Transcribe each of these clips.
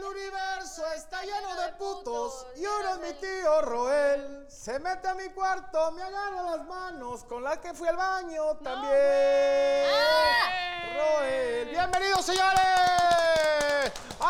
El universo está lleno de putos y uno es mi tío Roel. Se mete a mi cuarto, me agarra las manos con las que fui al baño también. Roel, bienvenidos señores.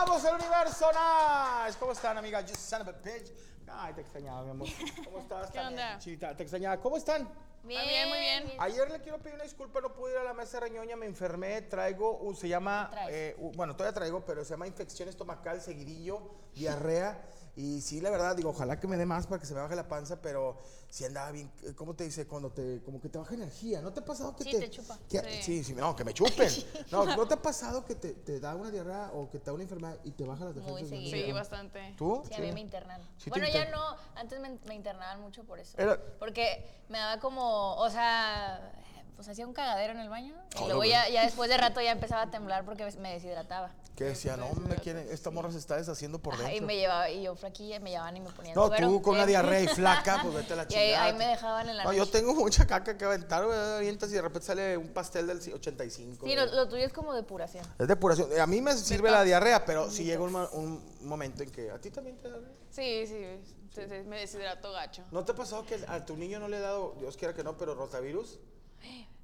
Vamos al universo nice. ¿Cómo están, amiga? You son of a bitch. Ay, te extrañaba, mi amor. ¿Cómo estás? ¿Qué onda? Chita, te extrañaba. ¿Cómo están? Bien, bien, muy bien. Ayer le quiero pedir una disculpa, no pude ir a la mesa reñoña, me enfermé, traigo, un- se llama, eh, u- bueno, todavía traigo, pero se llama infección estomacal, seguidillo, diarrea, y sí, la verdad, digo, ojalá que me dé más para que se me baje la panza, pero sí andaba bien, ¿cómo te dice? Cuando te, como que te baja energía, ¿no te ha pasado que Sí, te... te chupa. que- Sí. sí, sí, no, que me chupen. No, ¿no te ha pasado que te, te da una diarrea o que te da una enfermedad y te baja las defensas? Muy seguido. Sí, bastante. ¿Tú? Sí, a mí me internan. Sí te bueno, ya internan. no, antes me, me internaban mucho por eso. Era- Porque me daba como, o sea, pues hacía un cagadero en el baño. Y Hola, luego güey. ya, ya después de rato ya empezaba a temblar porque me deshidrataba. Que decía, no, me quieren, esta morra se está deshaciendo por dentro. y me llevaba, y yo flaquilla, me llevaban y me ponían No, tú con Eh, diarrea y flaca, pues vete a la Y chingada. ahí, ahí me dejaban en la No, noche. yo tengo mucha caca que aventar, güey, avientas y de repente sale un pastel del 85. Sí, güey. lo, lo tuyo es como depuración. Es depuración. A mí me sirve la diarrea, pero si llega un, ma- un momento en que a ti también te da. güey. Sí, sí, sí, sí, me deshidrato gacho. ¿No te ha pasado que a tu niño no le ha dado, Dios quiera que no, pero rotavirus?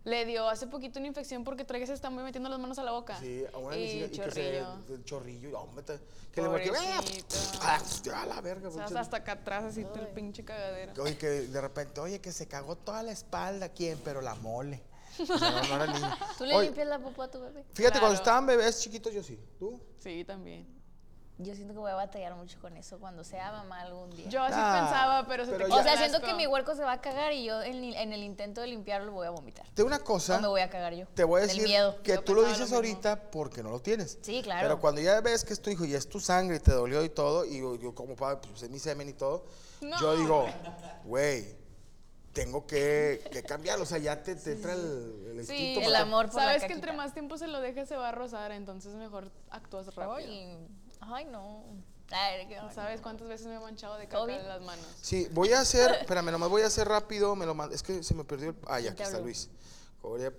Le dio hace poquito una infección porque trae que se está muy metiendo las manos a la boca. Sí, a una de mis y y que chorrillo. se. el chorrillo, te- que le marqué. Pobrecito. ¡Ah! A la verga, O sea, hasta acá atrás así todo el pinche cagadero. Oye, que de repente, oye, que se cagó toda la espalda, ¿quién? Pero la mole. O sea, no, no era niño. ¿Tú le Oye, limpias la popó a tu bebé? Fíjate, cuando Claro. estaban bebés chiquitos, yo sí. ¿Tú? Sí, también. Yo siento que voy a batallar mucho con eso cuando sea mamá algún día. Yo así Ah, pensaba, pero se pero te o sea, siento que mi huerco se va a cagar y yo en, en el intento de limpiarlo lo voy a vomitar. Te una cosa. O me voy a cagar yo. Te voy a decir miedo. que Yo tú lo dices lo ahorita porque no lo tienes. Sí, claro. Pero cuando ya ves que es tu hijo y es tu sangre y te dolió y todo, y yo, yo como padre, pues es mi semen y todo, No. yo digo, güey, tengo que, que cambiarlo. O sea, ya te, te entra el, el Sí, instinto. el amor por la Sabes que caquita. entre más tiempo se lo dejes se va a rozar, entonces mejor actúas rápido. Ay, ay, no. Ay, qué- ¿Sabes cuántas veces me he manchado de ¿Todo caca en las manos? Sí, voy a hacer, espérame, nomás voy a hacer rápido, me lo es que se me perdió el, ah, ya, ¿Quién aquí está? Luis.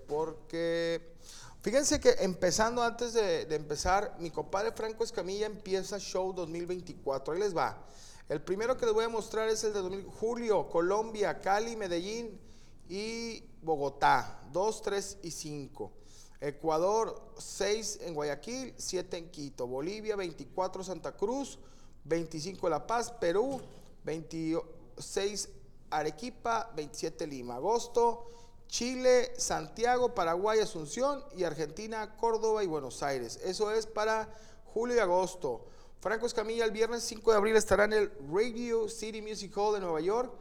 Porque, fíjense que empezando, antes de, de empezar, mi compadre Franco Escamilla empieza Show 2024, ahí les va. El primero que les voy a mostrar es el de 2000 julio, Colombia, Cali, Medellín y Bogotá, 2, 3 y 5. Ecuador, 6 en Guayaquil, 7 en Quito. Bolivia, 24 Santa Cruz, 25 La Paz. Perú, 26 Arequipa, 27 Lima. Agosto, Chile, Santiago, Paraguay, Asunción y Argentina, Córdoba y Buenos Aires. Eso es para julio y agosto. Franco Escamilla el viernes 5 de abril estará en el Radio City Music Hall de Nueva York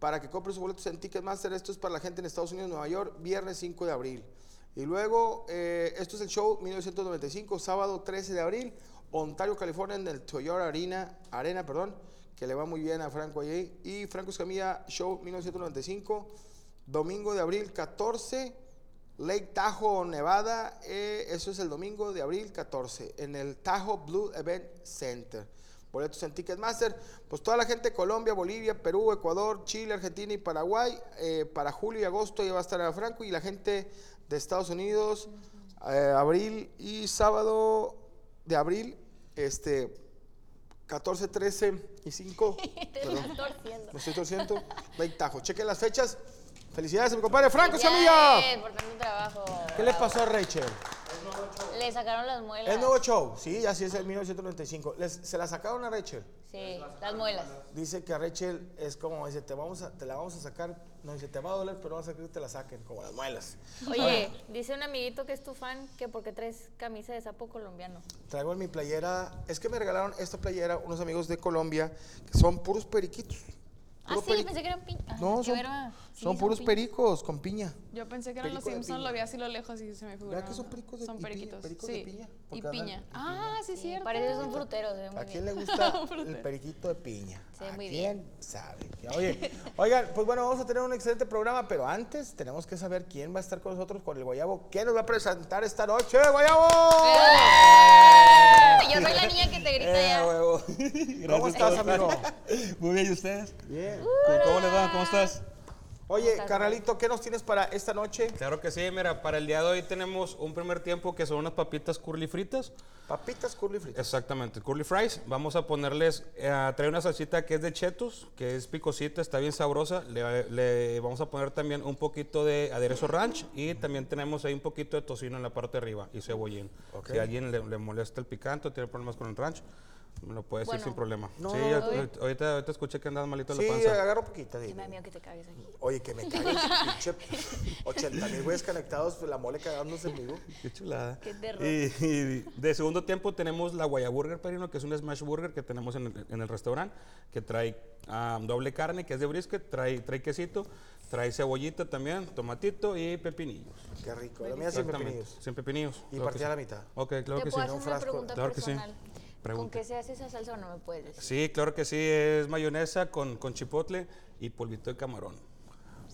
para que compre sus boletos en Ticketmaster. Esto es para la gente en Estados Unidos, Nueva York, viernes 5 de abril. Y luego, eh, esto es el show 1995, sábado 13 de abril, Ontario, California, en el Toyota Arena, Arena, perdón, que le va muy bien a Franco allí. Y Franco Escamilla, show 1995, domingo de abril 14, Lake Tahoe, Nevada, eh, eso es el domingo de abril 14, en el Tahoe Blue Event Center. Boletos en Ticketmaster. Pues toda la gente Colombia, Bolivia, Perú, Ecuador, Chile, Argentina y Paraguay, eh, para julio y agosto ya va a estar a Franco. Y la gente de Estados Unidos, eh, abril y sábado de abril, este, 14, 13 y 5. Te estás torciendo. Me estoy torciendo. Lake Tahoe. Chequen las fechas. Felicidades a mi compadre Franco Semilla. por tanto trabajo. ¿Qué le pasó a Rachel? Le sacaron las muelas. Es nuevo show. Sí, así es el 1995. Les- se la sacaron a Rachel. Sí, las muelas. Dice que a Rachel es como, dice, te, vamos a, te la vamos a sacar. No, dice, te va a doler, pero vamos a que te la saquen, como las muelas. Oye, dice un amiguito que es tu fan que porque traes camisa de sapo colombiano. Traigo en mi playera, es que me regalaron esta playera unos amigos de Colombia que son puros periquitos. Ah, sí, pensé que eran piñas. No, son, son puros pericos con piña. Yo pensé que eran los Perico Simpsons, lo vi así lo lejos y se me figuró. ¿Verdad que son pericos de Son y piña? periquitos. Pericos sí. de piña? Y andan- piña. y Ah, sí, es cierto. Parece son fruteros. eh, muy ¿A quién bien. le gusta el periquito de piña? Sí, ¿A muy quién sabe? Oye, oigan, pues bueno, vamos a tener un excelente programa, pero antes tenemos que saber quién va a estar con nosotros con el Guayabo. ¿Quién nos va a presentar esta noche, Guayabo? ¡Eh! Yo soy la niña que te grita Huevo. ¿Cómo estás, amigo? Muy bien, ¿y ustedes? Bien. ¿Cómo les va? ¿Cómo estás? Oye, carnalito, ¿qué nos tienes para esta noche? Claro que sí, mira, para el día de hoy tenemos un primer tiempo que son unas papitas curly fritas. Papitas curly fritas. Exactamente, curly fries. Vamos a ponerles, eh, trae una salsita que es de chetos, que es picosita, está bien sabrosa. Le, le vamos a poner también un poquito de aderezo ranch y también tenemos ahí un poquito de tocino en la parte de arriba y cebollín. Ok. Si a alguien le, le molesta el picante o tiene problemas con el ranch, me lo puede decir Bueno. sin problema. No, sí, no, no. ahorita, ahorita, ahorita escuché que andas malito de Sí, la panza. agarro poquita. Sí, dime. me da miedo que te cagues aquí. Oye, que me cagues, pinche 80 mil güeyes conectados, la mole cagándose en vivo. Qué chulada. Qué terror. Y, y de segundo tiempo tenemos la Guayaburger Perino, que es un smash burger que tenemos en el, en el restaurante, que trae ah, doble carne, que es de brisket, trae, trae quesito, trae cebollita también, tomatito y pepinillos. Qué rico. La mía siempre Exactamente, pepinillos. Sin pepinillos. Y claro partida a sí. la mitad. Ok, claro ¿Te que sí. puedo un hacer una frasco. pregunta Claro que sí. ¿Con qué se hace esa salsa o no me puedes decir? Sí, claro que sí, es mayonesa con, con chipotle y polvito de camarón.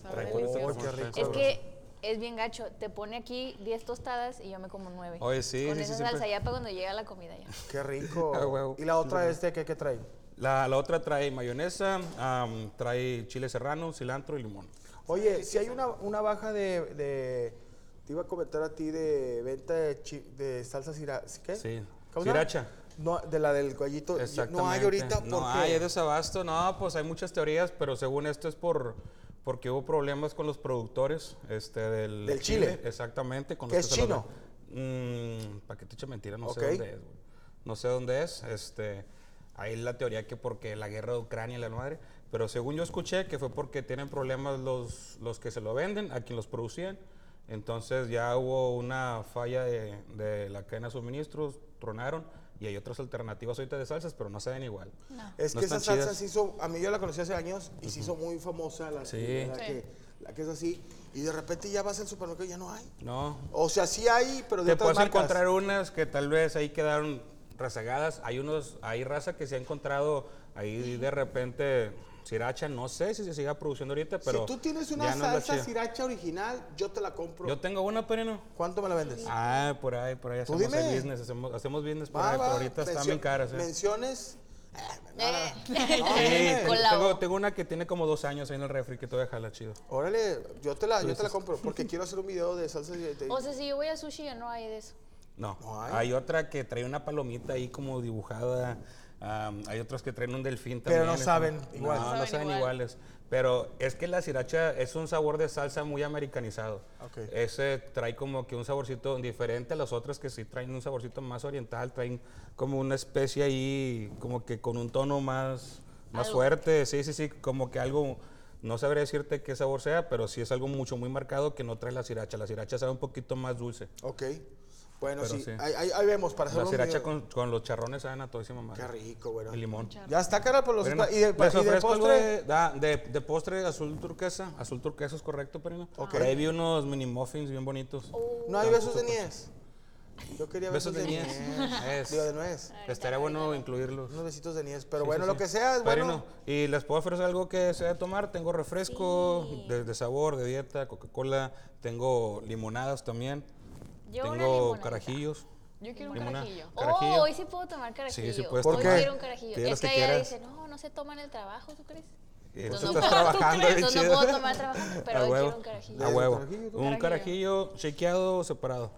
Sabe de Es que es bien gacho. Te pone aquí 10 tostadas y yo me como 9. Oye, sí, Con sí, esa sí, salsa siempre. ya para cuando llega la comida ya. Qué rico. Ah, y la otra este, ¿qué, qué trae? La, la otra trae mayonesa, am, trae chile serrano, cilantro y limón. Oye, si hay una, una baja de, de- Te iba a comentar a ti de venta de, chi- de salsa sira, ¿qué? Sí. ¿Cómo? Sriracha. No, de la del gallito. No hay ahorita porque... No hay, hay desabasto. No, pues hay muchas teorías, pero según esto es por porque hubo problemas con los productores este, del, ¿Del chile? Exactamente. Con ¿Qué los es que chino? Mm, ¿Para qué te eche mentira? No sé dónde es. güey. No sé dónde es. Este, hay la teoría que porque la guerra de Ucrania y la madre. Pero según yo escuché que fue porque tienen problemas los, los que se lo venden, a quien los producían. Entonces ya hubo una falla de, de la cadena de suministros, tronaron. Y hay otras alternativas ahorita de salsas, pero no saben igual. Es No que esa salsa chidas. se hizo, a mí yo la conocí hace años y se hizo muy famosa, la, Sí. la Sí. que, la que es así, y de repente ya vas al supermercado y ya no hay. No, O sea, sí hay, pero de te otras puedes marcas. encontrar unas que tal vez ahí quedaron rezagadas. Hay unos, hay raza que se ha encontrado ahí de repente sriracha. No sé si se siga produciendo ahorita, pero si tú tienes una no salsa sriracha original, yo te la compro. Yo tengo una, Perino. ¿Cuánto me la vendes? Ah, por ahí, por ahí hacemos el dime. business, hacemos, hacemos business por Va, ahí, va, pero ahorita están mencio- bien caras. ¿eh? Menciones. Eh. Eh. No, Sí, tengo, tengo una que tiene como dos años ahí en el refri que todavía jala chido. Órale, yo te la, yo te la compro porque quiero hacer un video de salsa. de- de- O sea, si yo voy a sushi ya no hay de eso. No, No hay. hay. otra que trae una palomita ahí como dibujada. Am, hay otras que traen un delfín Pero también. no este, saben no, igual. No, Saben saben igual. iguales. Pero es que la sriracha es un sabor de salsa muy americanizado. Ok. Ese trae como que un saborcito diferente a las otras que sí traen un saborcito más oriental. Traen como una especie ahí, como que con un tono más, más Algo. fuerte. Sí, sí, sí, como que algo. No sabré decirte qué sabor sea, pero sí es algo mucho, muy marcado que no trae la sriracha. La sriracha sabe un poquito más dulce. Ok. Bueno, sí. sí. Ahí, ahí- ahí vemos para hacer La un sriracha con, con los charrones saben a todísima madre. Qué rico, bueno. Y limón. Ya está, cara, por los. Perino, ¿Y de, les y de postre? de, da- de, de postre azul turquesa. Azul turquesa es correcto, Perino. Ok. Por ahí vi unos mini muffins bien bonitos. No hay besos de niez. Yo quería Besos de niez. Es- Digo, de nuez. Estaría bueno incluirlos. Unos besitos de niez. Pero Sí, bueno, sí, lo sí. que sea es Perino, bueno. y les puedo ofrecer algo que sea de tomar. Tengo refresco Sí. de, de sabor, de dieta, Coca-Cola. Tengo limonadas también. Yo una tengo limonada. carajillos. Yo quiero un carajillo. Carajillo. Oh, hoy sí puedo tomar carajillo. sí puedes Hoy tomar. quiero un carajillo. Pide Es los que que ella quieras. dice, no, no se toma en el trabajo, ¿tú crees? Eh, Entonces tú no estás puedo- trabajando Entonces no puedo tomar trabajando, pero A hoy huevo. quiero un carajillo. A huevo. tú. Un Carajillo. carajillo shakeado o separado.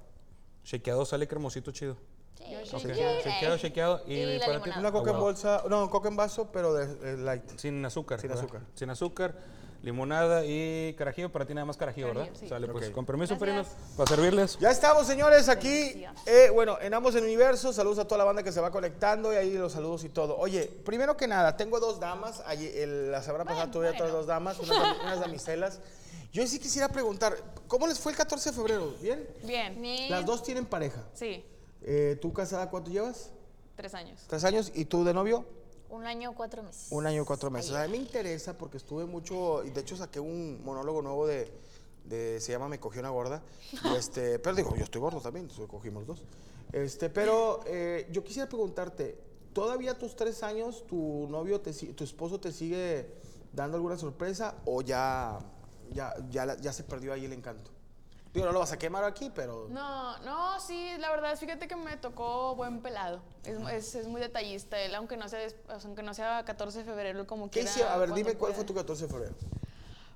Shakeado sale cremosito chido. Sí, Yo sí. Shakeado, shakeado. Y, Y la para ti, limonada. Una coca en bolsa. No, coca en vaso, pero de, de light. Sin azúcar. Sin ¿verdad? azúcar. Sin azúcar, limonada y carajillo. Para ti nada más carajillo, ¿verdad? Carajillo, sí. Sale, pues. Ok. Con permiso, Gracias. Perinos, para servirles. Ya estamos, señores, aquí. eh, bueno, en ambos en universo. Saludos a toda la banda que se va conectando y ahí los saludos y todo. Oye, primero que nada, tengo dos damas. Ayer- el- la semana pasada tuve otras bueno. dos damas, unas, unas damiselas. Yo sí quisiera preguntar, ¿cómo les fue el 14 de febrero? Bien. Bien. Las dos tienen pareja. Sí, Eh, ¿Tú casada cuánto llevas? tres años. ¿Tres años? ¿Y tú de novio? Un año, cuatro meses. Un año cuatro meses. A mí me interesa porque estuve mucho, y de hecho saqué un monólogo nuevo de, de- se llama Me cogió una gorda. Y este, pero digo, yo estoy gordo también, entonces cogimos dos. Este, pero eh, yo quisiera preguntarte, ¿todavía a tus tres años tu novio, te, tu esposo te sigue dando alguna sorpresa o ya, ya, ya, ya se perdió ahí el encanto? Digo, no lo vas a quemar aquí, pero... No, no, sí, la verdad, fíjate que me tocó buen pelado. Es, es, es muy detallista. Él, aunque no sea, aunque no sea 14 de febrero, como ¿Qué quiera. hicieron? A ver, dime cuál fue tu 14 de febrero.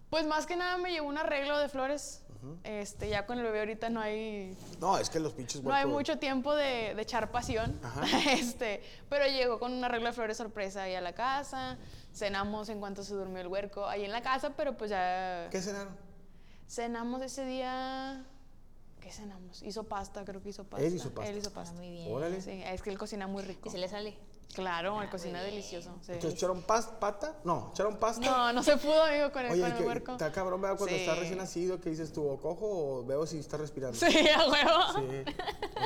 Pues más que nada me llevó un arreglo de flores. Este, ya con el bebé ahorita no hay No, es que los pinches no hay mucho tiempo de, de echar pasión. Ajá. Este, pero llegó con un arreglo de flores sorpresa ahí a la casa. Cenamos en cuanto se durmió el huerco ahí en la casa, pero pues ya ¿Qué cenaron? Cenamos ese día. ¿Qué cenamos? Hizo pasta, creo que hizo pasta. Él hizo pasta. Él hizo Ah, pasta. muy bien. Órale. Sí, es que él cocina muy rico. Y se le sale. Claro, él cocina delicioso. sí. Entonces, ¿echaron pas- pata? No, ¿echaron pasta? No, no se pudo, amigo, con el, Oye, con el que huerco. está cabrón, ¿verdad? Cuando Sí. está recién nacido, que dices tú, o cojo o veo si está respirando. Sí, a huevo. Sí,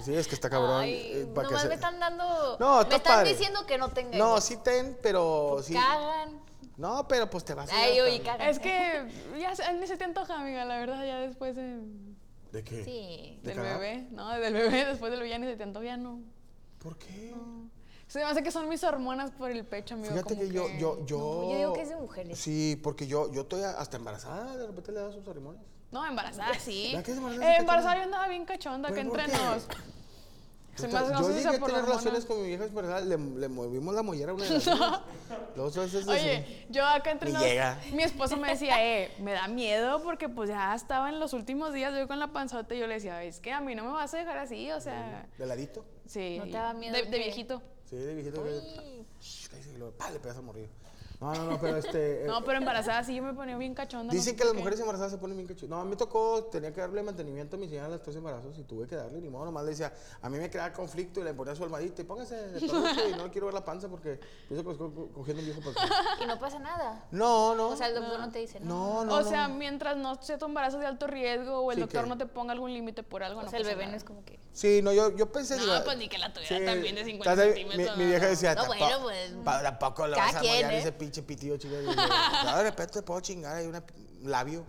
Sí, es que está cabrón. Ay, eh, que nomás se- me están dando. No, me está están padre. diciendo que no tenga. No, sí ten, pero sí. Cagan. No, pero pues te vas a Ay, cagan. Es que ya se- ni se te antoja, amiga, la verdad, ya después de- ¿De qué? Sí. ¿De del cagar? bebé, ¿no? Del bebé, después del bebé ya ni se te antoja, ya no. ¿Por qué? Se me hace que son mis hormonas por el pecho, amigo. Fíjate como que yo, yo, yo. No, yo digo que es de mujeres. Sí, porque yo, yo estoy hasta embarazada, de repente le das sus ceremonias. No, embarazada, sí. ¿Verdad que es embarazada Eh, embarazada yo andaba bien cachonda, que ¿Pero por entre qué? nos. Se me hace- no yo sé si llegué a tener la relaciones con mi vieja embarazada, le, le movimos la mollera una de las veces. Dos veces Oye, yo acá entre nos, llega. mi esposo me decía, eh, me da miedo porque pues ya estaba en los últimos días yo con la panzota y yo le decía, es que a mí no me vas a dejar así, o sea, ¿De ladito? sí. ¿No te daba miedo De, de viejito. Sí, de viejito. que- le pegas a morir. No, no, no, pero este. eh, No, pero embarazada sí yo me ponía bien cachonda. no Dicen sé que las qué. mujeres embarazadas se ponen bien cachudas. No, a mí me tocó, tenía que darle mantenimiento a mi señora a los tres embarazos y tuve que darle, ni modo, nomás le decía, a mí me creaba conflicto y le ponía su almohadita y póngase de peluche y no le quiero ver la panza porque pienso que estoy cogiendo un viejo para Y no pasa nada. No, no. O sea, el doctor no, te dice no, no. no. o no. sea, mientras no sea tu embarazo de alto riesgo o el Sí, doctor que- no te ponga algún límite por algo, O no sea, el bebé no nada. es como que. Sí, no, yo, yo pensé. No, digo, pues ni que la tuviera sí, también de 50 entonces, centímetros, Mi, mi vieja no. decía, No, "Tampo- bueno, pues, tampoco cada vas a mollar ¿eh? ese pinche pitillo. Y yo, "Ya de repente te puedo chingar una- un labio.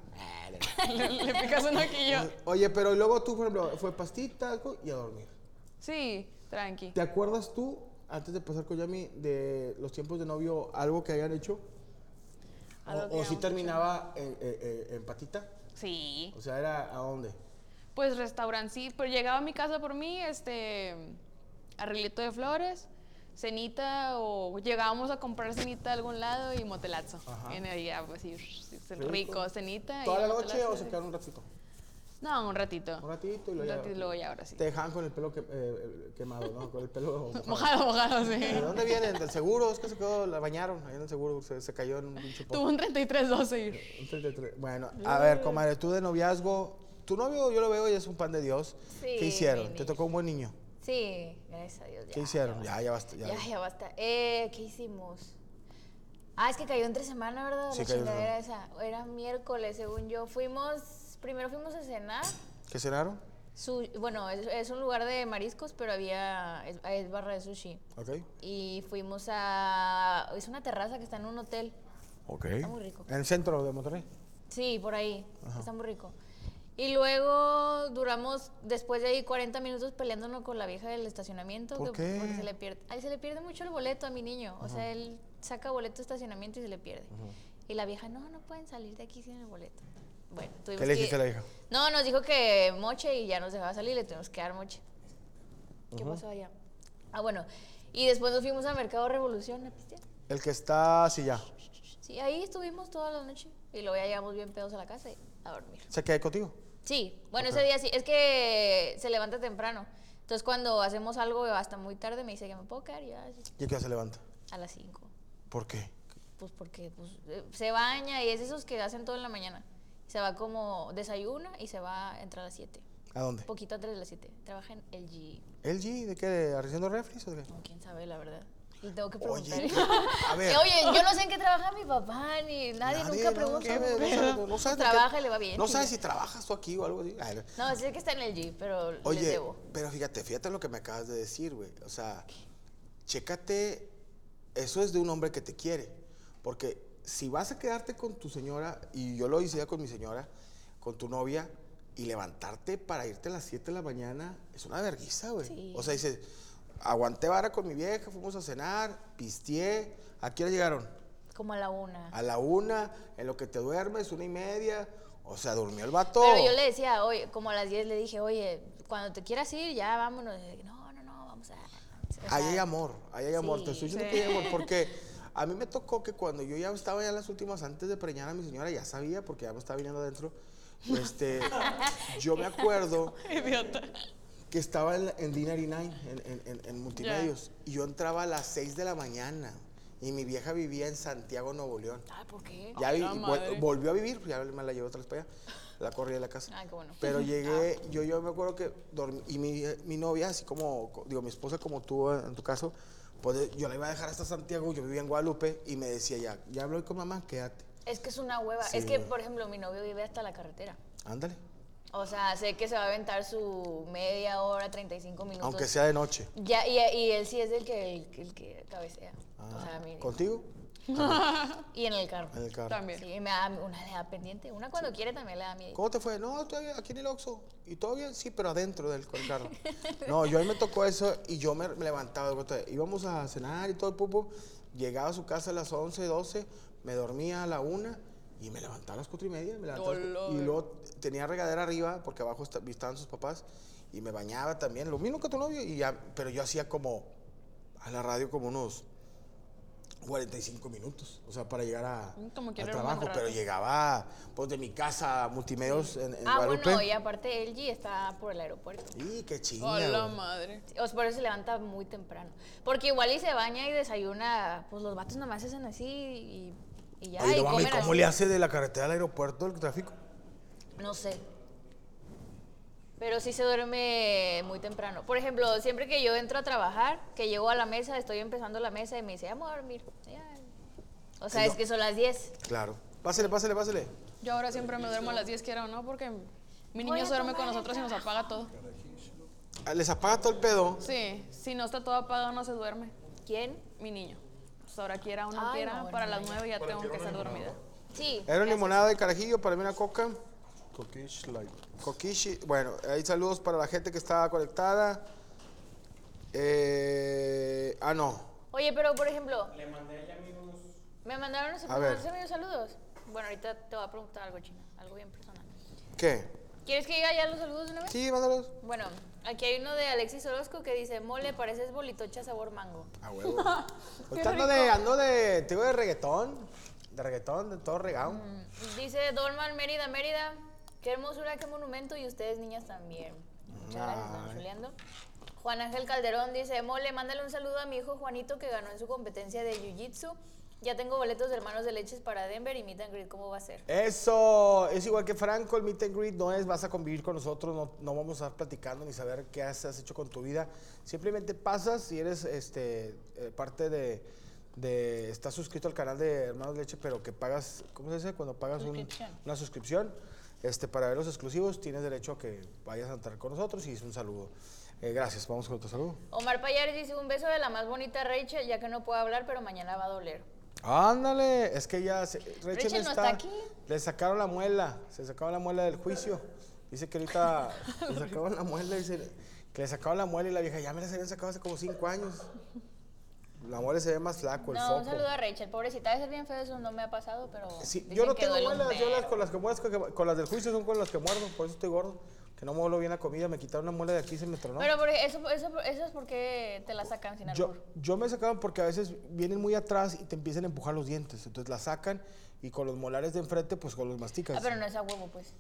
le, le picas un. Oye, pero luego tú, por ejemplo, fue pastita algo, y a dormir. Sí, tranqui. ¿Te acuerdas tú, antes de pasar con Yami, de los tiempos de novio, algo que hayan hecho? O, o si terminaba en, en- en- en patita. Sí. O sea, ¿era a dónde? Pues restaurante, sí, pero llegaba a mi casa por mí, este, arreglito de flores, cenita o llegábamos a comprar cenita a algún lado y motelazo. Ajá. Y en el día, pues sí, rico, Rico. cenita. y ¿Toda la noche o se quedaron un ratito? No, un ratito. Un ratito y Un luego ya. ratito y luego ya, ahora sí. Te dejaban con el pelo que- eh, quemado, ¿no? Con el pelo mojado. Mojado, mojado, sí. ¿De dónde vienen? ¿Del seguro? Es que se quedó, la bañaron ahí en el seguro, se, se cayó en un pinche. Tuvo un 33-12 y... Un 33. Bueno, a ver, comadre, tú de noviazgo, tu novio yo lo veo y es un pan de Dios. Sí, ¿Qué hicieron? ¿Te tocó un buen niño? Sí, gracias a Dios. ¿Qué ya, hicieron? Ya, ya basta. Ya, Ya, ya basta. Eh, ¿Qué hicimos? Ah, es que cayó entre semana, ¿verdad? Sí, la cayó chingadera esa. Era miércoles, según yo. Fuimos, primero fuimos a cenar. ¿Qué cenaron? Su- bueno, es, es un lugar de mariscos, pero había, es, es barra de sushi. Ok. Y fuimos a, es una terraza que está en un hotel. Ok. Está muy rico. ¿En el centro de Monterrey? Sí, por ahí. Está muy rico. Y luego duramos, después de ahí, 40 minutos peleándonos con la vieja del estacionamiento. ¿Por que- qué? Porque se le pierde. Ay, se le pierde mucho el boleto a mi niño. O sea, él saca boleto de estacionamiento y se le pierde. Y la vieja, no, no pueden salir de aquí sin el boleto. Bueno, tuvimos ¿Qué le que- dijiste a la hija? No, nos dijo que moche y ya nos dejaba salir, le tuvimos que dar moche. ¿Qué pasó allá? Ah, bueno. Y después nos fuimos a Mercado Revolución a pistear. El que está así ya. Sí, ahí estuvimos toda la noche. Y luego ya llegamos bien pedos a la casa y a dormir. ¿Se queda ahí contigo? Sí, bueno, ese día sí. Es que se levanta temprano. Entonces, cuando hacemos algo hasta muy tarde, me dice que me puedo quedar y ya, ¿Y a qué hora se levanta? a las 5. ¿Por qué? Pues porque pues, eh, se baña y es esos que hacen todo en la mañana. Se va como desayuna y se va a entrar a las 7. ¿A dónde? Poquito antes de las 7. Trabaja en LG. ¿LG? ¿De qué? ¿De ¿Arreciando refris o de qué? No, quién sabe, la verdad. Y tengo que Oye, preguntar. a ver. Que, Oye, yo no sé en qué trabaja mi papá, ni nadie, nunca no, pregunta. ¿qué? No sabes- no- sabes qué- Trabaja y le va bien. No sabes si trabajas tú aquí o algo así. Ay, no. No, sé que está en LG, pero les Oye, debo. pero fíjate, fíjate lo que me acabas de decir, güey. O sea, chécate, eso es de un hombre que te quiere. Porque si vas a quedarte con tu señora, y yo lo hice ya con mi señora, con tu novia, y levantarte para irte a las 7 de la mañana, es una vergüenza, güey. Sí. O sea, dices, aguanté vara con mi vieja, fuimos a cenar, pisteé. ¿A qué hora llegaron? Como a la una. A la una, en lo que te duermes, una y media. O sea, durmió el vato. Pero yo le decía, oye, como a las 10 le dije, oye, cuando te quieras ir, ya vámonos. No, no, no, vamos a. o Ahí hay amor, ahí hay amor. Te estoy diciendo Sí. que hay amor porque A mí me tocó que cuando yo ya estaba ya en las últimas, antes de preñar a mi señora, ya sabía, porque ya me estaba viniendo adentro. Este, yo me acuerdo Idiota. Que estaba en, en D99, en, en, en- en multimedios, y yo entraba a las 6 de la mañana. Y mi vieja vivía en Santiago, Nuevo León. Ah, ¿por qué? Ya vi- vol- madre. volvió a vivir, ya me la llevé otra vez para allá. La corrí de la casa. Ay, qué bueno. Pero llegué, yo, yo me acuerdo que dormí, y mi, mi novia, así como, co- digo, mi esposa como tú eh, en tu caso, pues yo la iba a dejar hasta Santiago, yo vivía en Guadalupe, y me decía ya, ya hablé con mamá, quédate, Es que es una hueva. Sí, es que, por ejemplo, mi novio vive hasta la carretera. ándale, O sea, sé que se va a aventar su media hora, 35 minutos. aunque sea de noche. Ya, y, y él sí es el que, el, el que cabecea. o Ah, sea, mi- ¿Contigo? Y en el carro. En el carro. También. Sí, me da, una le da pendiente. Una cuando quiere también le da miedo. ¿Cómo te fue? No, todavía aquí en el Oxxo. ¿Y todo bien? Sí, pero adentro del con el carro. No, yo a mí me tocó eso y yo me, me levantaba. Íbamos a cenar y todo el pupo. Llegaba a su casa a las 11, 12, me dormía a la 1 y me levantaba a las 4 y media. me levantaba las y luego tenía regadera arriba porque abajo esta- estaban sus papás y me bañaba también. Lo mismo que tu novio, y ya, pero yo hacía como a la radio como unos 45 minutos, o sea, para llegar a, Mm, como al trabajo, pero llegaba pues de mi casa a multimedios en, en ah, Guadalupe. bueno, y aparte LG está por el aeropuerto. Y qué chinga. Hola, güey. madre. O sea, por eso se levanta muy temprano. Porque igual y se baña y desayuna, pues los vatos nomás hacen así y, y ya. Oye, y no mames, comen ¿cómo así. le hace de la carretera al aeropuerto el tráfico? No sé. Pero sí se duerme muy temprano. Por ejemplo, siempre que yo entro a trabajar, que llego a la mesa, estoy empezando la mesa y me dice, vamos a dormir. Ya. O sea, es no. que son las 10. Claro. Pásale, pásale, pásale. Yo ahora siempre me duermo a las 10, quiera o no, porque mi niño se duerme con nosotros y nos apaga todo. Ah, Les apaga todo el pedo. Sí, si no está todo apagado, no se duerme. ¿Quién? Mi niño. Pues ahora quiera o no Ay, quiera, no, bueno, para las ya. 9 ya tengo que estar dormida. Sí. Era limonada de carajillo, para mí una coca. Coquish light. Coquish, bueno, hay saludos para la gente que está conectada. Eh, ah, no. Oye, pero por ejemplo. Le mandé ya amigos. ¿Me mandaron A ver. ¿me amigos saludos? Bueno, ahorita te voy a preguntar algo, China. Algo bien personal. ¿Qué? ¿Quieres que diga ya los saludos de una vez? Sí, mándalos. Bueno, aquí hay uno de Alexis Orozco que dice, mole, pareces bolitocha sabor mango. A huevo. Ahorita ando de, ando de, te digo de reggaetón. De reggaetón, de todo regado. Mm, Dice Dolman Mérida, Mérida, qué hermosura, qué monumento, y ustedes niñas también. Muchas gracias, don Ay. Juliando. Juan Ángel Calderón dice, mole, mándale un saludo a mi hijo Juanito que ganó en su competencia de Jiu-Jitsu. Ya tengo boletos de hermanos de leches para Denver y meet and greet, ¿cómo va a ser? Eso, es igual que Franco, el meet and greet no es vas a convivir con nosotros, no, no vamos a estar platicando ni saber qué has, has hecho con tu vida. Simplemente pasas y eres este, eh, parte de, de- Estás suscrito al canal de Hermanos Leche, pero que pagas, ¿cómo se dice? Cuando pagas un- una suscripción este, para ver los exclusivos, tienes derecho a que vayas a entrar con nosotros y es un saludo. Eh, gracias, vamos con otro saludo. Omar Payares dice, un beso de la más bonita Rachel, ya que no puedo hablar, pero mañana va a doler. Ándale, es que ya se- Rachel, Rachel no está aquí. Le sacaron la muela, se sacaron la muela del juicio. Dice que ahorita le sacaron la muela, dice que le sacaron la muela y la vieja ya me la habían sacado hace como cinco años. La muela se ve más flaco, el No, un foco. saludo a Rachel, pobrecita, debe ser bien feo, eso no me ha pasado, pero... Sí, yo no tengo un muelas, yo las con las que muerdo, con las del juicio son con las que muerdo, por eso estoy gordo. Que no muelo bien la comida, me quitaron una muela de aquí y se me tronó. Pero por eso, eso, eso es porque te la sacan sin Yo, albur. yo me sacaban porque a veces vienen muy atrás y te empiezan a empujar los dientes. Entonces la sacan y con los molares de enfrente, pues con los masticas. Ah, pero no es a huevo, pues.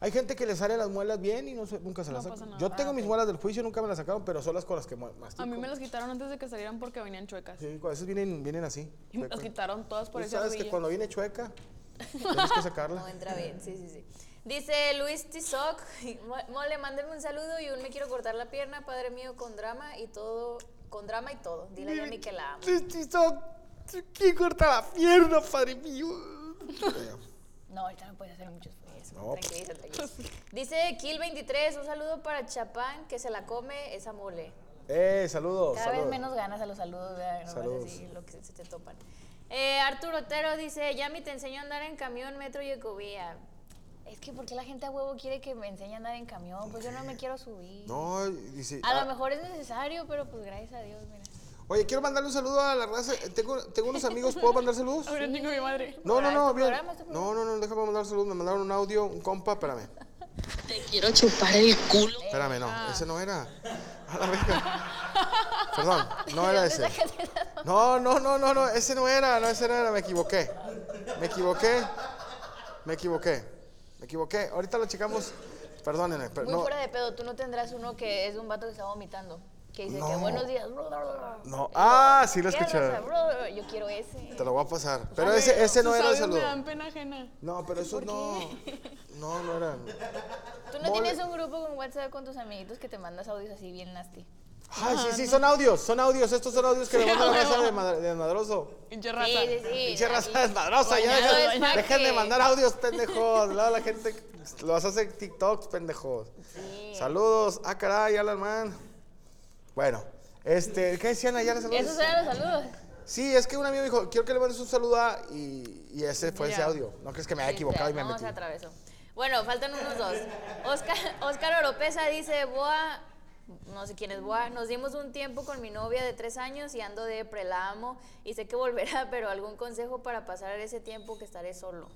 Hay gente que le sale las muelas bien y no se- nunca se las sacan. nada. Yo tengo Ah, mis ok. muelas del juicio, nunca me las sacaron, pero son las con las que mastico. A mí me las quitaron antes de que salieran porque venían chuecas. Sí, a veces vienen, vienen así. Y me las quitaron todas por ese sabes que cuando viene chueca, tienes que sacarla. No entra bien, sí, sí, sí. Dice Luis Tizoc, "Mo- mole, mándeme un saludo y un me quiero cortar la pierna, padre mío, con drama y todo, con drama y todo. Dile a Yami que la amo. ¿Quién corta la pierna, padre mío? No, ahorita no puedes hacer mucho esfuerzo. No. Tranquilízate, Jess. Dice Kill23, un saludo para Chapán, que se la come esa mole. Eh, saludos. Cada vez menos ganas a los saludos, ¿verdad? No Saludos. así lo que se, te topan. Eh, Arturo Otero dice, Yami, te enseño a andar en camión, metro y ecovía. Es que, ¿por qué la gente a huevo quiere que me enseñe a andar en camión? Pues yo no me quiero subir. No, dice. A ah, lo mejor es necesario, pero pues gracias a Dios, mira. Oye, quiero mandarle un saludo a la raza. Tengo, tengo unos amigos, ¿puedo mandar saludos? Ahora tengo mi madre. No, no, ¿Es no, bien. programa, es tu No, no, no, déjame mandar saludos. Me mandaron un audio, un compa, espérame. Te quiero chupar el culo. Espérame, no, Ah. ese no era. A la verga. Perdón, no era ¿De ese. No, no, no, no, no, ese no era, no, ese no era, me equivoqué. Me equivoqué. Me equivoqué. Equivoqué. Ahorita lo checamos. Perdónenme, pero Muy no. fuera de pedo, tú no tendrás uno que es un vato que está vomitando. Que dice que No. buenos días. No. Ah, sí lo ¿Qué escuché. raza? Yo quiero ese. Te lo voy a pasar. Pero ese, ese no era el saludo. me dan pena ajena. No, pero eso no. No, no era. ¿Tú no Mole. tienes un grupo con WhatsApp con tus amiguitos que te mandas audios así bien nasty? Ay, sí, sí, son audios, son audios. Estos son audios que le manda la huevo. raza de, madroso. Pinche raza. Sí, sí, sí. Pinche raza desmadrosa, ya Bañado dejen, de mandar audios, pendejos. Luego la gente los hace TikToks, pendejos. Sí. Saludos. Ah, caray, Alan Man. Bueno, este, ¿qué decían allá los saludos? Esos eran los saludos. Sí, es que un amigo dijo, quiero que le mandes un saludo a... Y, y ese fue ese Ya. audio. No crees que me haya equivocado y me no, metí. se atravesó. Bueno, faltan unos dos. Oscar, Oscar Oropesa dice, Boa, no sé quién es Boa, nos dimos un tiempo con mi novia de tres años y ando de la amo y sé que volverá, pero algún consejo para pasar ese tiempo que estaré solo.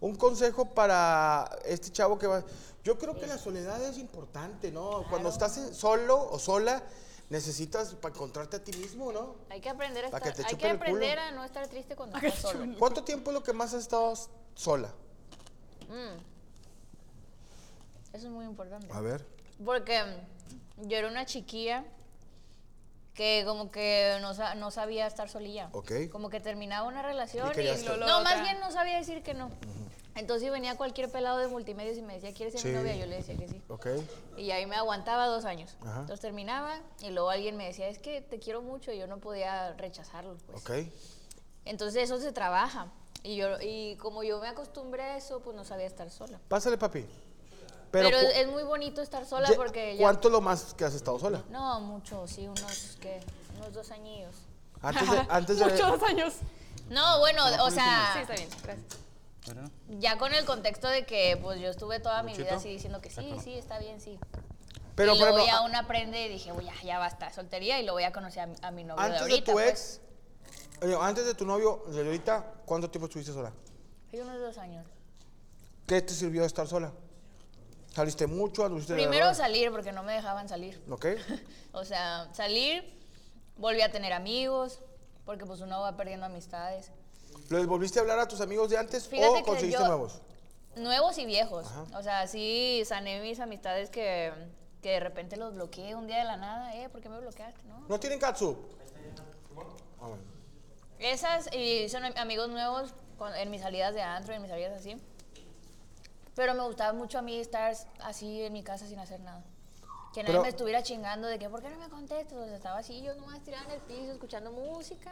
Un consejo para este chavo que va. Yo creo que la soledad es importante, ¿no? Cuando estás solo o sola, necesitas para encontrarte a ti mismo, ¿no? Hay que aprender a que estar, te hay que aprender a no estar triste cuando estás solo. ¿Cuánto tiempo es lo que más has estado sola? Eso es muy importante. A ver. Porque mm, yo era una chiquilla que como que no, sa- no sabía estar solilla. Ok. Como que terminaba una relación Y y... querías estar- no, más bien no sabía decir que no. Entonces si venía cualquier pelado de multimedios y me decía, ¿quieres ser Sí. mi novia? Yo le decía que sí. Ok. Y ahí me aguantaba dos años. Ajá. Entonces terminaba y luego alguien me decía, es que te quiero mucho y yo no podía rechazarlo. Pues. Ok. Entonces eso se trabaja. Y, yo, y como yo me acostumbré a eso, pues no sabía estar sola. Pásale, papi. Pero, Pero, es muy bonito estar sola porque ya... ¿Cuánto es lo más que has estado sola? No, mucho, sí, unos, ¿qué? Unos dos añillos. Antes de... Antes de Muchos años. No, bueno, o Sí, sea, está bien. Gracias. Bueno, ya con el contexto de que pues yo estuve toda mi vida así diciendo que sí, sí, está bien, sí. pero, y por luego ejemplo, ya uno aprende y dije, "Uy, ya, ya basta, soltería y lo voy a conocer a, mi- a mi novio antes de tu pues. ex, oye, antes de tu novio, de ahorita, ¿cuánto tiempo estuviste sola? Hay unos dos años. ¿Qué te sirvió de estar sola? ¿Saliste mucho? ¿Anduviste de Primero verdad? salir porque no me dejaban salir. ¿Ok? O sea, salir, volví a tener amigos, porque pues uno va perdiendo amistades. ¿Les volviste a hablar a tus amigos de antes Fíjate o conseguiste yo- nuevos? Nuevos y viejos. O sea, sí sané mis amistades que, que de repente los bloqueé un día de la nada. Eh, ¿por qué me bloqueaste? No. ¿No tienen katsu? Ah, bueno. Esas y son am- amigos nuevos con- en mis salidas de antro, en mis salidas así. Pero me gustaba mucho a mí estar así en mi casa sin hacer nada. Que nadie Pero- me estuviera chingando de que, ¿por qué no me contestas? O sea, estaba así, yo nomás tirada en el piso, escuchando música,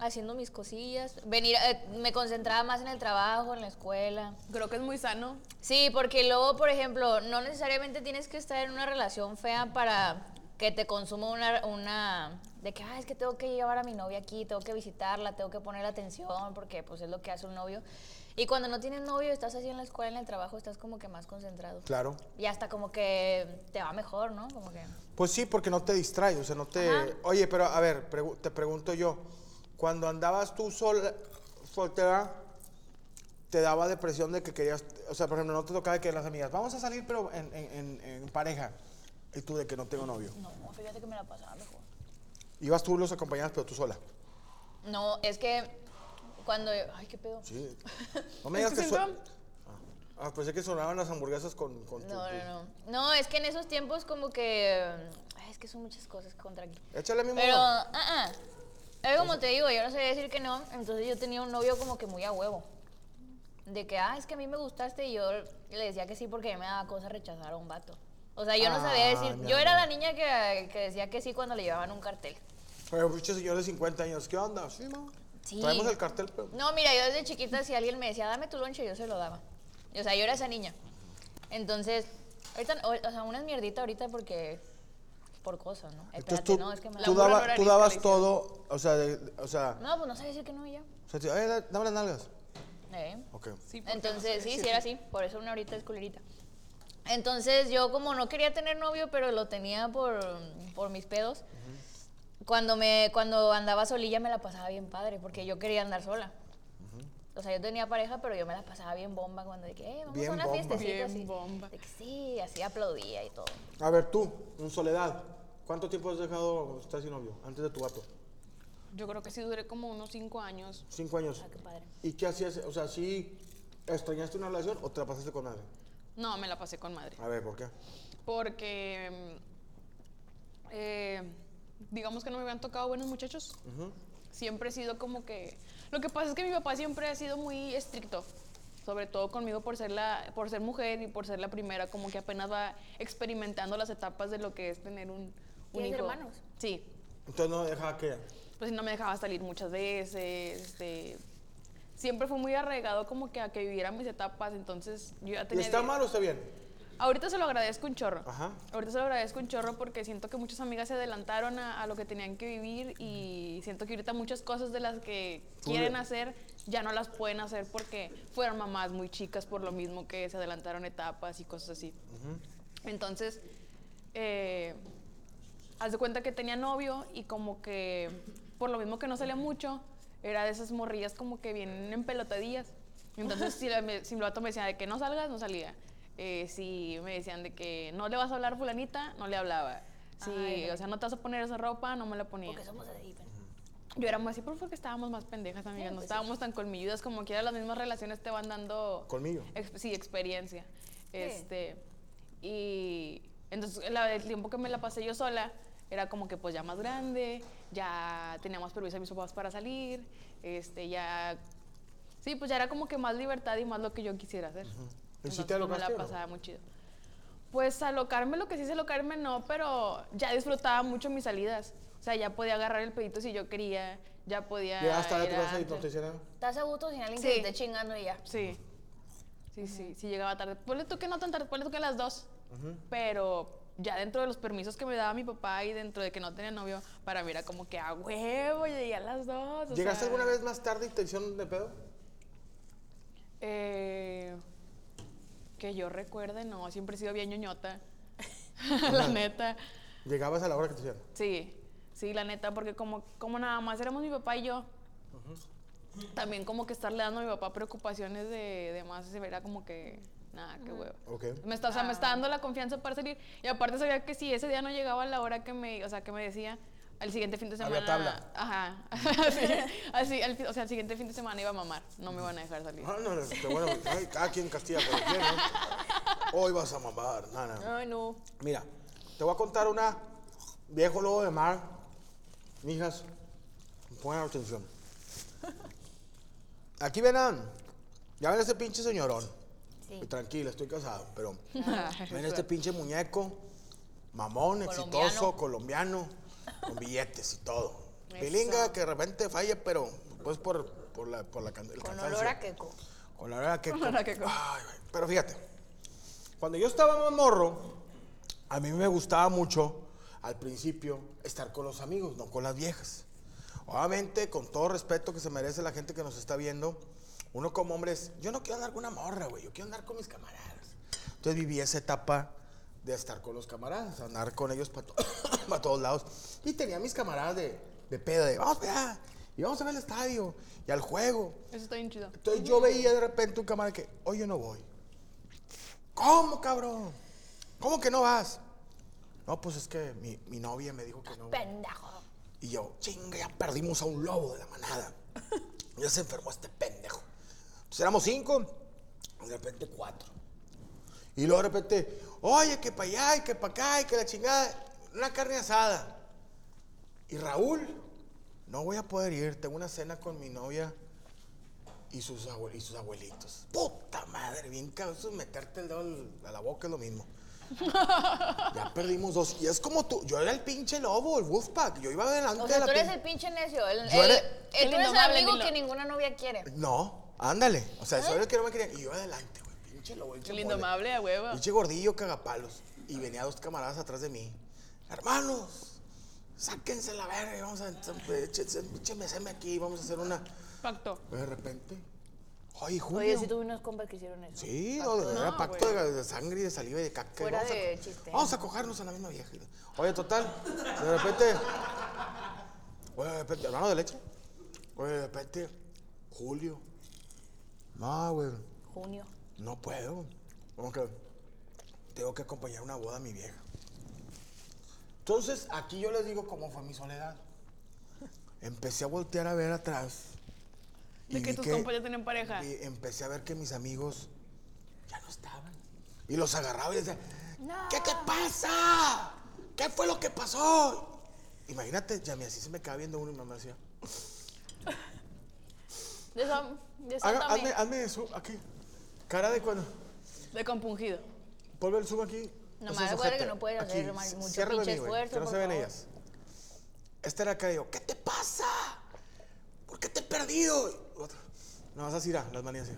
haciendo mis cosillas. Venir, eh, me concentraba más en el trabajo, en la escuela. Creo que es muy sano. Sí, porque luego, por ejemplo, no necesariamente tienes que estar en una relación fea para que te consuma una, una de que, ah, es que tengo que llevar a mi novia aquí, tengo que visitarla, tengo que poner atención, porque pues es lo que hace un novio. Y cuando no tienes novio, estás así en la escuela, en el trabajo, estás como que más concentrado. Claro. Y hasta como que te va mejor, ¿no? Como que... Pues sí, porque no te distrae, o sea, no te... Ajá. Oye, pero a ver, pregu- te pregunto yo, cuando andabas tú sola, soltera, te daba depresión de que querías, o sea, por ejemplo, no te tocaba que las amigas, vamos a salir pero en- en pareja, y tú de que no tengo novio. No, fíjate que me la pasaba mejor. Ibas tú los acompañabas, pero tú sola. No, es que cuando... Ay, qué pedo. Sí. No me digas que que... so- siento- Ah, ah, pensé que sonaban las hamburguesas con... con No, tu- no, no. No, es que en esos tiempos como que... ay, es que son muchas cosas contra aquí. Échale mi Pero, ah, ah. Es como te digo, yo no sabía decir que no, entonces yo tenía un novio como que muy a huevo. De que, ah, es que a mí me gustaste y yo le decía que sí porque me daba cosa rechazar a un vato. O sea, yo no sabía Ah, decir, mi yo era la niña que, que decía que sí cuando le llevaban un cartel. Pero pinche señor de 50 años, ¿qué onda? Sí, no. Sí. Traemos el cartel, pero... No, mira, yo desde chiquita si alguien me decía, dame tu lonche, yo se lo daba. O sea, yo era esa niña. Entonces, ahorita, o o sea, una es mierdita ahorita porque, por cosas, ¿no? Entonces Espérate, tú, no, es que me tú, la- daba- tú dabas todo, o sea, de- o sea, No, pues no sabía decir que no y ya. o sea, "Ay, da- dame las nalgas. Eh. Ok. Sí, Entonces, sí, sí era así. Por eso una ahorita es culerita. Entonces, yo como no quería tener novio, pero lo tenía por, por mis pedos, cuando, me, cuando andaba solilla me la pasaba bien padre, porque yo quería andar sola. O sea, yo tenía pareja, pero yo me la pasaba bien bomba cuando de que, eh, vamos Bien a una bomba. fiestecita Bien así. bomba. De que sí, así aplaudía y todo. A ver, tú, en soledad, ¿cuánto tiempo has dejado estar sin novio antes de tu vato? Yo creo que sí duré como unos cinco años. Cinco años. Ah, qué padre. ¿Y qué hacías? O sea, ¿sí extrañaste una relación o te la pasaste con nadie? No, me la pasé con madre. A ver, ¿por qué? Porque, eh, digamos que no me habían tocado buenos muchachos. Siempre he sido como que... Lo que pasa es que mi papá siempre ha sido muy estricto. Sobre todo conmigo por ser, la, por ser mujer y por ser la primera, como que apenas va experimentando las etapas de lo que es tener un, un ¿Tienes hijo. hermanos? Sí. Entonces no dejaba que... Pues no me dejaba salir muchas veces. este, siempre fue muy arraigado como que a que viviera mis etapas. Entonces yo ya ¿Y tenía... está die- mal o está bien? Ahorita se lo agradezco un chorro. Ajá. Ahorita se lo agradezco un chorro porque siento que muchas amigas se adelantaron a, a lo que tenían que vivir y siento que ahorita muchas cosas de las que quieren hacer ya no las pueden hacer porque fueron mamás muy chicas por lo mismo que se adelantaron etapas y cosas así. Entonces, eh, haz de cuenta que tenía novio y como que por lo mismo que no salía mucho, era de esas morrillas como que vienen en pelotadillas. Entonces, si, la, si mi vato me decía de que no salgas, no salía. Eh, si me decían de que no le vas a hablar a fulanita, no le hablaba. Si, Ay, o sea, no te vas a poner esa ropa, no me la ponía. Porque somos así. pero- Yo éramos así porque estábamos más pendejas, amigas. Sí, no pues sí. estábamos tan colmilludas como quiera. Las mismas relaciones te van dando... Colmillo. ex- sí, experiencia. Este, y entonces la- el tiempo que me la pasé yo sola era como que pues ya más grande, ya teníamos permiso de mis papás para salir, este, ya... Sí, pues ya era como que más libertad y más lo que yo quisiera hacer. ¿Y si Entonces, te pues, me la pasaba muy chido. Pues alocarme, lo que sí es alocarme no, pero ya disfrutaba mucho mis salidas. O sea, ya podía agarrar el pedito si yo quería, ya podía... Llegaste a ir tu a casa y no te hicieron nada. ¿Estás a gusto sin alguien Sí. que te esté chingando y ya? Sí. Sí, sí, sí llegaba tarde. Ponle tú que no tan tarde, ponle tú que a las dos. Pero ya dentro de los permisos que me daba mi papá y dentro de que no tenía novio, para mí era como que a huevo, llegué a las dos. o ¿Llegaste sea, alguna vez más tarde y te hicieron de pedo? Eh, que yo recuerde, no, siempre he sido bien ñoñota. la neta. ¿Llegabas a la hora que te hicieron? Sí, sí, la neta, porque como, como nada más éramos mi papá y yo, también como que estarle dando a mi papá preocupaciones de, de más, se verá como que, nada, qué huevo. Ok. Me está, o sea, me está dando la confianza para salir. Y aparte sabía que si ese día no llegaba a la hora que me, o sea, que me decía, al siguiente fin de semana. Había tabla. Ajá. así, así, o sea, al siguiente fin de semana iba a mamar. No me iban a dejar salir. Ah, no, no, qué bueno. ay, cada quien castiga por quién, ¿no? Hoy vas a mamar. No, no. Ay, no. Mira, te voy a contar una viejo lobo de mar. Mijas, pongan atención. Aquí ven a, ya ven a este pinche señorón. Sí. Tranquila, estoy casado, pero Ay, ven este pinche muñeco, mamón, exitoso, colombiano, con billetes y todo. Eso. Pilinga que de repente falla, pero pues por, por la, por la can- el Con cansancio. olor a queco. Con la hora que... Con olor a queco. Ay. Pero fíjate, cuando yo estaba más morro, a mí me gustaba mucho, al principio, estar con los amigos, no con las viejas. Obviamente, con todo respeto que se merece la gente que nos está viendo, uno como hombre es, yo no quiero andar con una morra, güey, yo quiero andar con mis camaradas. Entonces viví esa etapa de estar con los camaradas, andar con ellos para todos lados. Y tenía mis camaradas de, de pedo, de vamos allá, y vamos a ver el estadio, y al juego. Eso está bien chido. Entonces yo veía de repente un camarada que, oye, no voy. ¿Cómo, cabrón? ¿Cómo que no vas? No, pues es que mi, mi novia me dijo que no. Pendejo. Y yo, chinga, ya perdimos a un lobo de la manada. Ya se enfermó este pendejo. Entonces éramos cinco, y de repente cuatro. Y luego de repente, oye, que para allá y que para acá y que la chingada, una carne asada. Y Raúl, no voy a poder ir, tengo una cena con mi novia y sus, abue- y sus abuelitos. Puta madre, bien cabrón, meterte el dedo a la boca es lo mismo. ya perdimos dos. Y es como tú, yo era el pinche lobo, el Wolfpack, yo iba adelante O de sea, la tú eres pin- el pinche necio. El, Yo el- era- el- tú El eres el indomable, amigo que ninguna novia quiere. No, ándale. O sea, eso era el que no me quería. Y yo adelante, güey. Pinche lobo, pinche El indomable a huevo. Pinche gordillo cagapalos. Y venía dos camaradas atrás de mí. Hermanos, sáquense la verga. y Vamos a. Échense, échenme aquí. Vamos a hacer una. Pacto. De repente. Oye, Julio. Oye, sí tuve unos compas que hicieron eso. Sí, o de- era No, pacto de, de sangre y de saliva y de caca. Fuera Vamos a de co- chiste. Vamos a cogernos a la misma vieja. Oye, total, de repente. Oye, de repente, hermano de leche. Oye, de repente, Julio. No, güey, Junio. No puedo. Como que tengo que acompañar una boda a mi vieja. Entonces, aquí yo les digo cómo fue mi soledad. empecé a voltear a ver atrás. De y que tus compas ya tenían pareja. y empecé a ver que mis amigos ya no estaban. Y los agarraba y decía, ¿qué te pasa? ¿Qué fue lo que pasó? Imagínate, ya así se me quedaba viendo uno y mamá decía, hazme eso aquí. Cara de cuando. De compungido. Ponme el zoom aquí. Es recuerda ojete. que no puedes hacer mucho pinche esfuerzo, Que no se ven ellas. Esta era acá, digo, ¿qué te pasa? ¿Por qué te he perdido? Y No vas a ir a las manías así.